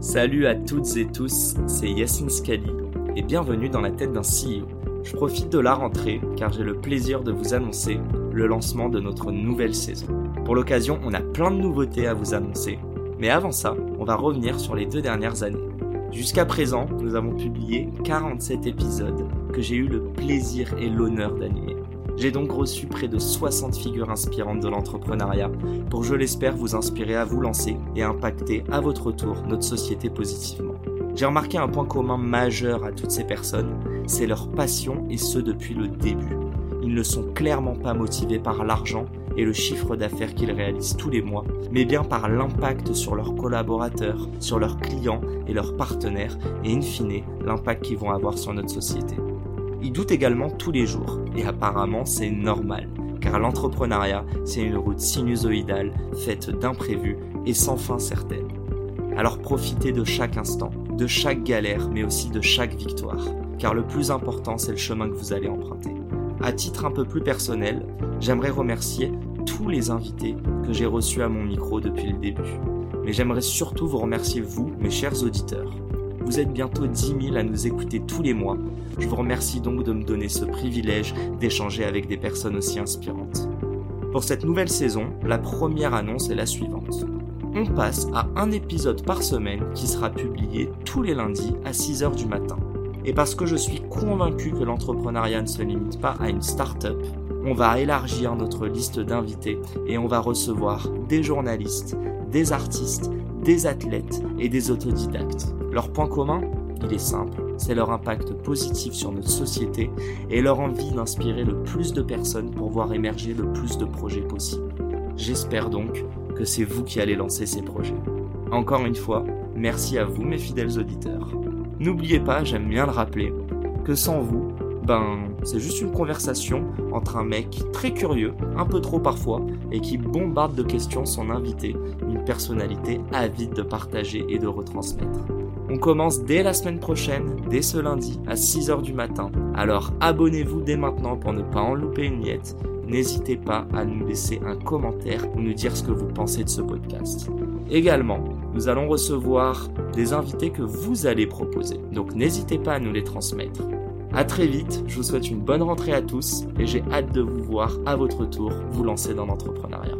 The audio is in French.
Salut à toutes et tous, c'est Yacine Scali et bienvenue dans la tête d'un CEO. Je profite de la rentrée car j'ai le plaisir de vous annoncer le lancement de notre nouvelle saison. Pour l'occasion, on a plein de nouveautés à vous annoncer, mais avant ça, on va revenir sur les deux dernières années. Jusqu'à présent, nous avons publié 47 épisodes que j'ai eu le plaisir et l'honneur d'animer. J'ai donc reçu près de 60 figures inspirantes de l'entrepreneuriat pour, je l'espère, vous inspirer à vous lancer et impacter à votre tour notre société positivement. J'ai remarqué un point commun majeur à toutes ces personnes, c'est leur passion et ce depuis le début. Ils ne sont clairement pas motivés par l'argent et le chiffre d'affaires qu'ils réalisent tous les mois, mais bien par l'impact sur leurs collaborateurs, sur leurs clients et leurs partenaires, et in fine, l'impact qu'ils vont avoir sur notre société. Ils doutent également tous les jours, et apparemment c'est normal, car l'entrepreneuriat, c'est une route sinusoïdale, faite d'imprévus et sans fin certaine. Alors profitez de chaque instant, de chaque galère, mais aussi de chaque victoire, car le plus important, c'est le chemin que vous allez emprunter. À titre un peu plus personnel, j'aimerais remercier tous les invités que j'ai reçus à mon micro depuis le début. Mais j'aimerais surtout vous remercier vous, mes chers auditeurs. Vous êtes bientôt 10 000 à nous écouter tous les mois. Je vous remercie donc de me donner ce privilège d'échanger avec des personnes aussi inspirantes. Pour cette nouvelle saison, la première annonce est la suivante. On passe à un épisode par semaine qui sera publié tous les lundis à 6h du matin. Et parce que je suis convaincu que l'entrepreneuriat ne se limite pas à une start-up, on va élargir notre liste d'invités et on va recevoir des journalistes, des artistes, des athlètes et des autodidactes. Leur point commun Il est simple, c'est leur impact positif sur notre société et leur envie d'inspirer le plus de personnes pour voir émerger le plus de projets possibles. J'espère donc que c'est vous qui allez lancer ces projets. Encore une fois, merci à vous mes fidèles auditeurs. N'oubliez pas, j'aime bien le rappeler, que sans vous, ben, c'est juste une conversation entre un mec très curieux, un peu trop parfois, et qui bombarde de questions son invité, une personnalité avide de partager et de retransmettre. On commence dès la semaine prochaine, dès ce lundi, à 6h du matin. Alors abonnez-vous dès maintenant pour ne pas en louper une miette. N'hésitez pas à nous laisser un commentaire ou nous dire ce que vous pensez de ce podcast. Également, nous allons recevoir des invités que vous allez proposer. Donc n'hésitez pas à nous les transmettre. A très vite, je vous souhaite une bonne rentrée à tous et j'ai hâte de vous voir à votre tour vous lancer dans l'entrepreneuriat.